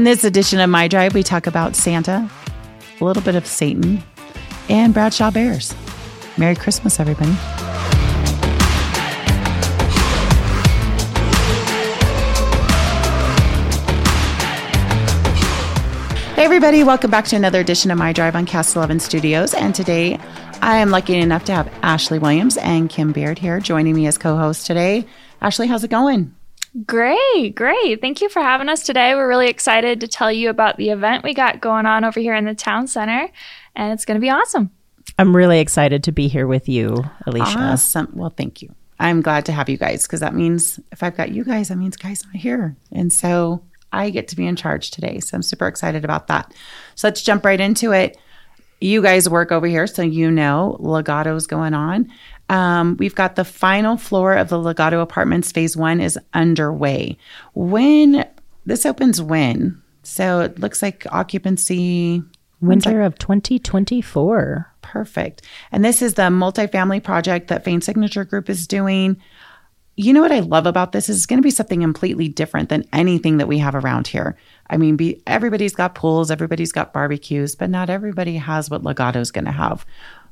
In this edition of My Drive, we talk about Santa, a little bit of Satan, and Bradshaw Bears. Merry Christmas, everybody. Hey, everybody, welcome back to another edition of My Drive on Cast 11 Studios. And today I am lucky enough to have Ashley Williams and Kim Beaird here joining me as co hosts today. Ashley, how's it going? Great, great. Thank you for having us today. We're really excited to tell you about the event we got going on over here in the town center, and it's going to be awesome. I'm really excited to be here with you, Alicia. Awesome. Well, thank you. I'm glad to have you guys because that means if I've got you guys, that means guys not here. And so I get to be in charge today. So I'm super excited about that. So let's jump right into it. You guys work over here, so you know Legado's going on. Um, we've got the final floor of the Legado Apartments phase one is underway. When this opens when? So it looks like occupancy winter of 2024. Perfect. And this is the multifamily project that Fain Signature Group is doing you know what I love about this is it's going to be something completely different than anything that we have around here. I mean, be, everybody's got pools, everybody's got barbecues, but not everybody has what Legado's going to have.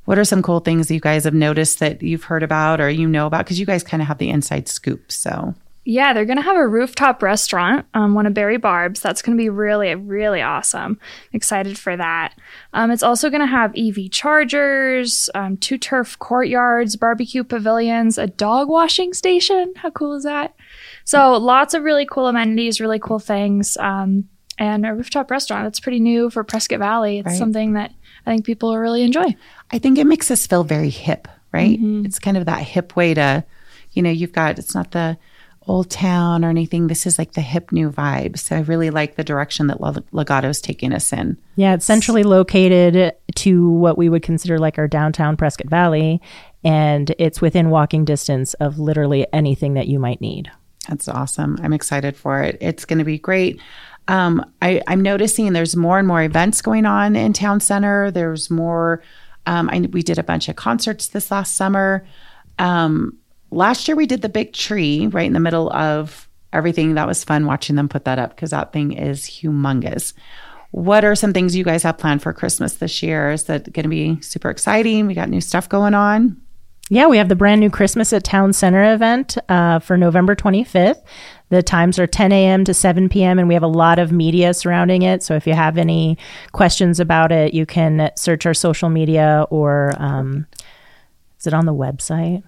What are some cool things you guys have noticed that you've heard about or you know about? Because you guys kind of have the inside scoop. So yeah, they're going to have a rooftop restaurant, um, one of Barry Barb's. That's going to be really, really awesome. excited for that. Um, it's also going to have EV chargers, um, two turf courtyards, barbecue pavilions, a dog washing station. How cool is that? So, lots of really cool amenities, really cool things, um, and a rooftop restaurant. It's pretty new for Prescott Valley. It's right. something that I think people will really enjoy. I think it makes us feel very hip, right? Mm-hmm. It's kind of that hip way to, you know, you've got, it's not the, old town or anything. This is like the hip new vibe. So I really like the direction that Legado's taking us in. Yeah, it's centrally located to what we would consider like our downtown Prescott Valley, and it's within walking distance of literally anything that you might need. That's awesome. I'm excited for it. It's going to be great. Um, I, am noticing there's more and more events going on in town center. There's more. Um, I, we did a bunch of concerts this last summer. Um, last year we did the big tree right in the middle of everything. That was fun watching them put that up because that thing is humongous. What are some things you guys have planned for Christmas this year? Is that going to be super exciting? We got new stuff going on. Yeah, we have the brand new Christmas at Town Center event uh, for November 25th. The times are 10 a.m. to 7 p.m., and we have a lot of media surrounding it. So if you have any questions about it, you can search our social media or um, is it on the website?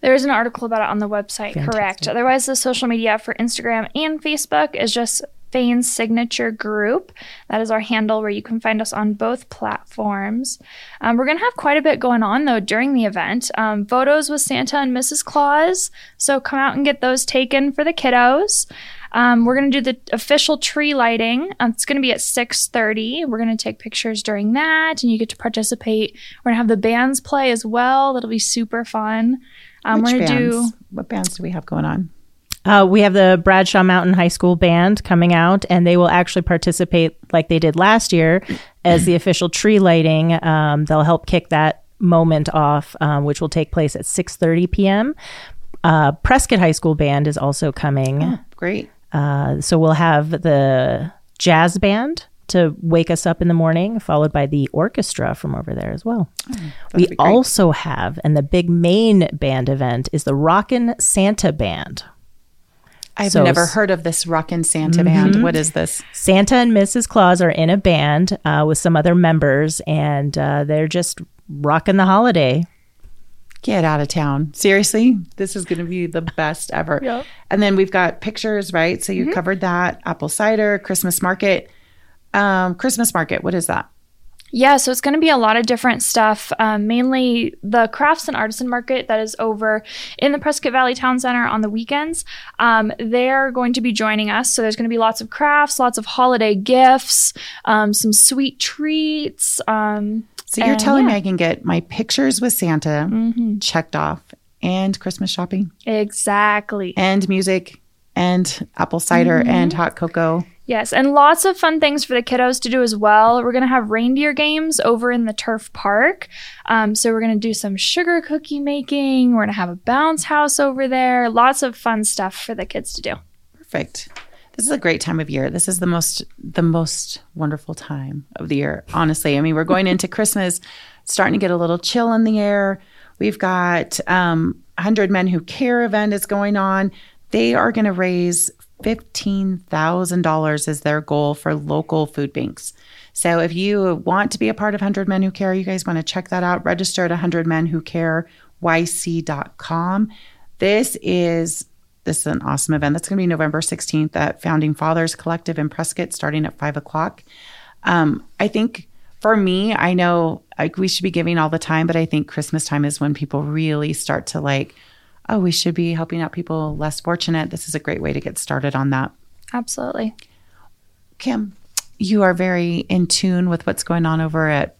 There is an article about it on the website, Fantastic. correct. Otherwise, the social media for Instagram and Facebook is just Fain's Signature Group. That is our handle where you can find us on both platforms. Um, we're going to have quite a bit going on though during the event. Um, photos with Santa and Mrs. Claus. So come out and get those taken for the kiddos. Um, we're going to do the official tree lighting. Um, it's going to be at 6.30. We're going to take pictures during that and you get to participate. We're going to have the bands play as well. That'll be super fun. Um, Which we're going to do. What bands do we have going on? Uh, we have the Bradshaw Mountain High School Band coming out, and they will actually participate like they did last year as the official tree lighting. Um, they'll help kick that moment off, um, which will take place at 6:30 p.m. Uh, Prescott High School Band is also coming. Oh, great. Uh, so we'll have the jazz band to wake us up in the morning, followed by the orchestra from over there as well. Oh, we also have, and the big main band event is the Rockin' Santa Band. I've so, never heard of this Rockin' Santa mm-hmm. band. What is this? Santa and Mrs. Claus are in a band uh, with some other members, and uh, they're just rocking the holiday. Get out of town. Seriously, this is going to be the best ever. Yep. And then we've got pictures, right? So you mm-hmm. covered that apple cider, Christmas market. Um, Christmas market, what is that? Yeah, so it's going to be a lot of different stuff. Um, mainly the crafts and artisan market that is over in the Prescott Valley Town Center on the weekends. Um, they're going to be joining us. So there's going to be lots of crafts, lots of holiday gifts, um, some sweet treats. Um, so you're telling yeah. me I can get my pictures with Santa mm-hmm. checked off and Christmas shopping? Exactly. And music and apple cider mm-hmm. and hot cocoa. Yes, and lots of fun things for the kiddos to do as well. We're going to have reindeer games over in the turf park. Um, so we're going to do some sugar cookie making. We're going to have a bounce house over there. Lots of fun stuff for the kids to do. Perfect. this is a great time of year. This is the most the most wonderful time of the year. Honestly, I mean, we're going into Christmas, starting to get a little chill in the air. We've got um, 100 Men Who Care event is going on. They are going to raise $15,000 is their goal for local food banks. So if you want to be a part of 100 Men Who Care, you guys want to check that out. Register at 100 Men Who Care. This is this is an awesome event. That's going to be November 16th at Founding Fathers Collective in Prescott, starting at five o'clock. Um, I think for me, I know like we should be giving all the time, but I think Christmas time is when people really start to like, oh, we should be helping out people less fortunate. This is a great way to get started on that. Absolutely. Kim, you are very in tune with what's going on over at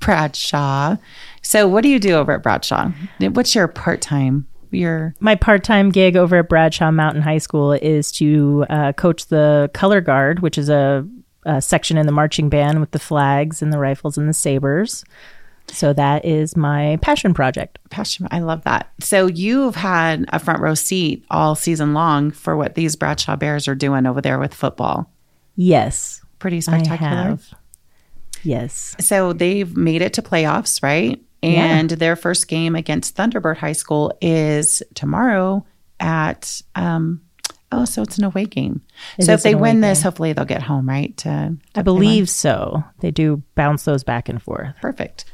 Bradshaw. So, what do you do over at Bradshaw? What's your part time? Your my part time gig over at Bradshaw Mountain High School is to uh, coach the color guard, which is a uh, section in the marching band with the flags and the rifles and the sabers. So that is my passion project. Passion, I love that. So you've had a front row seat all season long for what these Bradshaw Bears are doing over there with football. Yes, pretty spectacular. Yes. So they've made it to playoffs, right? And yeah. their first game against Thunderbird High School is tomorrow at um, Oh, so it's an away game. It so if they win this, hopefully they'll get home, right? To, to I believe so. They do bounce those back and forth. Perfect.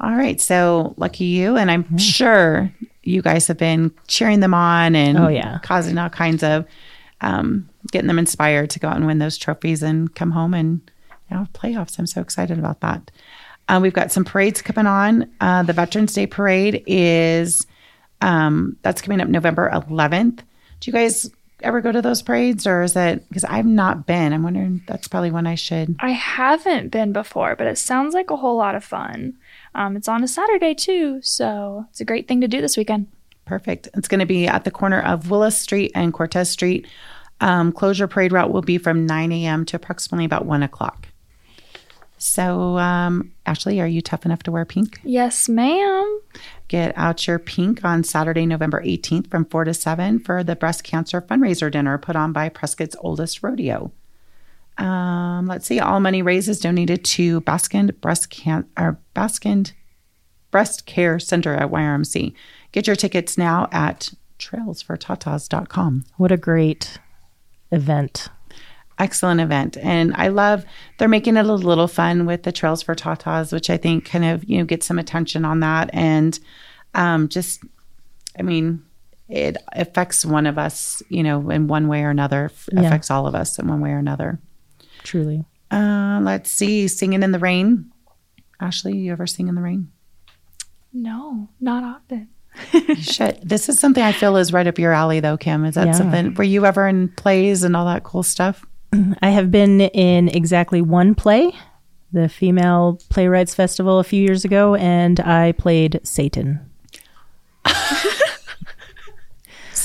All right. So lucky you. And I'm yeah. sure you guys have been cheering them on and oh, yeah. causing all kinds of um, getting them inspired to go out and win those trophies and come home and you know, playoffs. I'm so excited about that. Uh, we've got some parades coming on. Uh, the Veterans Day Parade is um, that's coming up November 11th. Do you guys ever go to those parades or is it because I've not been? I'm wondering that's probably when I should. I haven't been before, but it sounds like a whole lot of fun. Um, it's on a Saturday too, so it's a great thing to do this weekend. Perfect. It's going to be at the corner of Willis Street and Cortez Street. Um, closure parade route will be from 9 a.m. to approximately about 1 o'clock. So, um, Ashley, are you tough enough to wear pink? Yes, ma'am. Get out your pink on Saturday, November 18th from 4 to 7 for the breast cancer fundraiser dinner put on by Prescott's oldest rodeo. Um, let's see, all money raised is donated to Baskin Breast Can or Baskind Breast Care Center at YRMC. Get your tickets now at trailsfortatas.com. What a great event excellent event. And I love they're making it a little fun with the Trails for Tatas, which I think kind of, you know, get some attention on that. And um, just, I mean, it affects one of us, you know, in one way or another, yeah. affects all of us in one way or another. Truly. Uh, let's see, Singing in the Rain. Ashley, you ever sing in the rain? No, not often. you should. This is something I feel is right up your alley, though, Kim. Is that yeah. something? Were you ever in plays and all that cool stuff? I have been in exactly one play, the Female Playwrights Festival a few years ago, and I played Satan.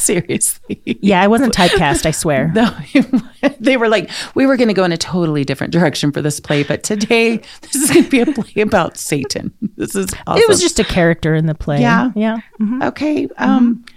Seriously. Yeah, I wasn't typecast, I swear. No, they were like, we were going to go in a totally different direction for this play, but today this is going to be a play about Satan. This is awesome. It was just a character in the play. Yeah. Yeah. Mm-hmm. Okay. Um, mm-hmm.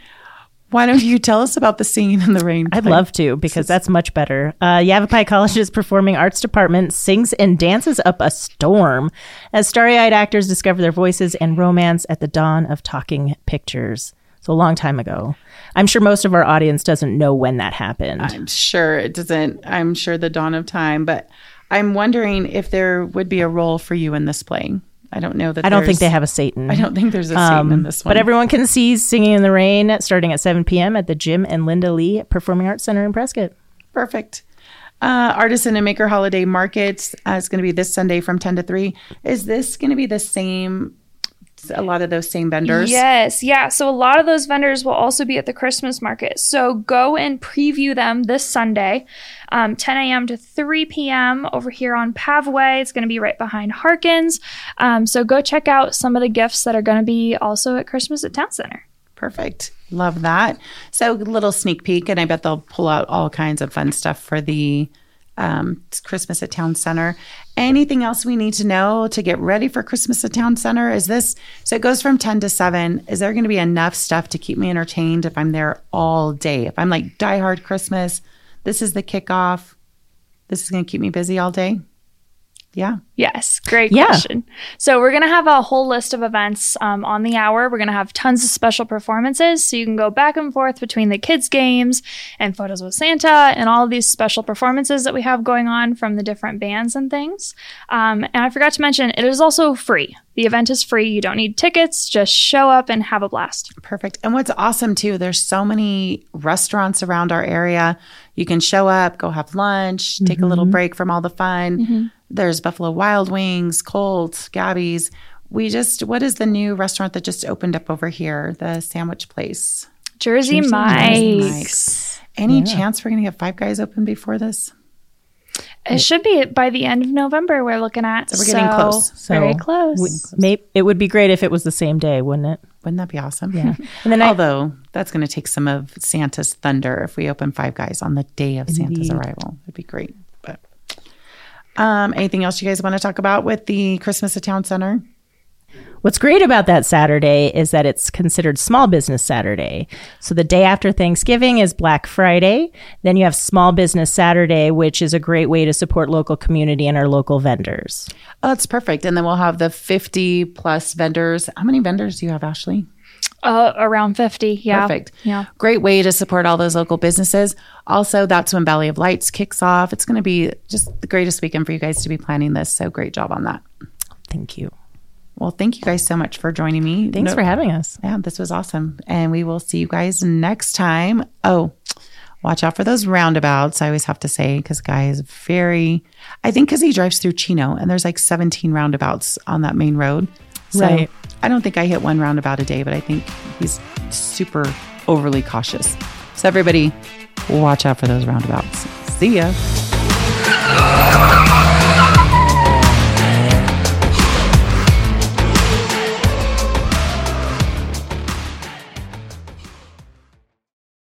Why don't you tell us about the Singing in the Rain? I'd love to because that's much better. Uh, Yavapai College's Performing Arts Department sings and dances up a storm as starry eyed actors discover their voices and romance at the dawn of talking pictures. So a long time ago. I'm sure most of our audience doesn't know when that happened. I'm sure it doesn't. I'm sure the dawn of time, but I'm wondering if there would be a role for you in this play. I don't know that. I don't think they have a Satan. I don't think there's a Satan um, in this one. But everyone can see Singing in the Rain starting at 7 p.m. at the Jim and Linda Lee Performing Arts Center in Prescott. Perfect. Uh, Artisan and Maker Holiday Markets uh, is going to be this Sunday from 10 to 3. Is this going to be the same a lot of those same vendors? Yes, yeah. So a lot of those vendors will also be at the Christmas market. So go and preview them this Sunday, um, 10 a.m. to 3 p.m. over here on Pavway. It's going to be right behind Harkins. Um, so go check out some of the gifts that are going to be also at Christmas at Town Center. Perfect. Love that. So little sneak peek, and I bet they'll pull out all kinds of fun stuff for the um, Christmas at Town Center. Anything else we need to know to get ready for Christmas at Town Center? Is this so it goes from 10 to 7? Is there going to be enough stuff to keep me entertained if I'm there all day? If I'm like diehard Christmas, This is the kickoff. This is going to keep me busy all day. Yeah. Yes, great Yeah. question. So we're gonna have a whole list of events um, on the hour. We're gonna have tons of special performances, so you can go back and forth between the kids' games and photos with Santa and all of these special performances that we have going on from the different bands and things. Um, and I forgot to mention, it is also free. The event is free. You don't need tickets. Just show up and have a blast. Perfect. And what's awesome too, there's so many restaurants around our area. You can show up, go have lunch, take a little mm-hmm. break from all the fun. Mm-hmm. There's Buffalo Wild Wings, Colts, Gabby's. We just, what is the new restaurant that just opened up over here? The sandwich place. Jersey, Jersey Mike's. Mike's. Any chance we're going to get Five Guys open before this? It should be by the end of November. We're looking at. So we're getting close. very close. We, may, it would be great if it was the same day, wouldn't it? Wouldn't that be awesome? Yeah. And then I, Although that's going to take some of Santa's thunder if we open Five Guys on the day of Santa's arrival. It'd be great. But um, anything else you guys want to talk about with the Christmas at Town Center? What's great about that Saturday is that it's considered Small Business Saturday. So the day after Thanksgiving is Black Friday. Then you have Small Business Saturday, which is a great way to support local community and our local vendors. Oh, that's perfect. And then we'll have the 50 plus vendors. How many vendors do you have, Ashley? Uh, around 50. Yeah. Perfect. Yeah. Great way to support all those local businesses. Also, that's when Valley of Lights kicks off. It's going to be just the greatest weekend for you guys to be planning this. So great job on that. Thank you. Well, thank you guys so much for joining me. Thanks No- for having us. Yeah, this was awesome. And we will see you guys next time. Oh, watch out for those roundabouts. I always have to say, because Guy is very, I think because he drives through Chino and there's like 17 roundabouts on that main road. So Right. I don't think I hit one roundabout a day, but I think he's super overly cautious. So everybody, watch out for those roundabouts. See ya.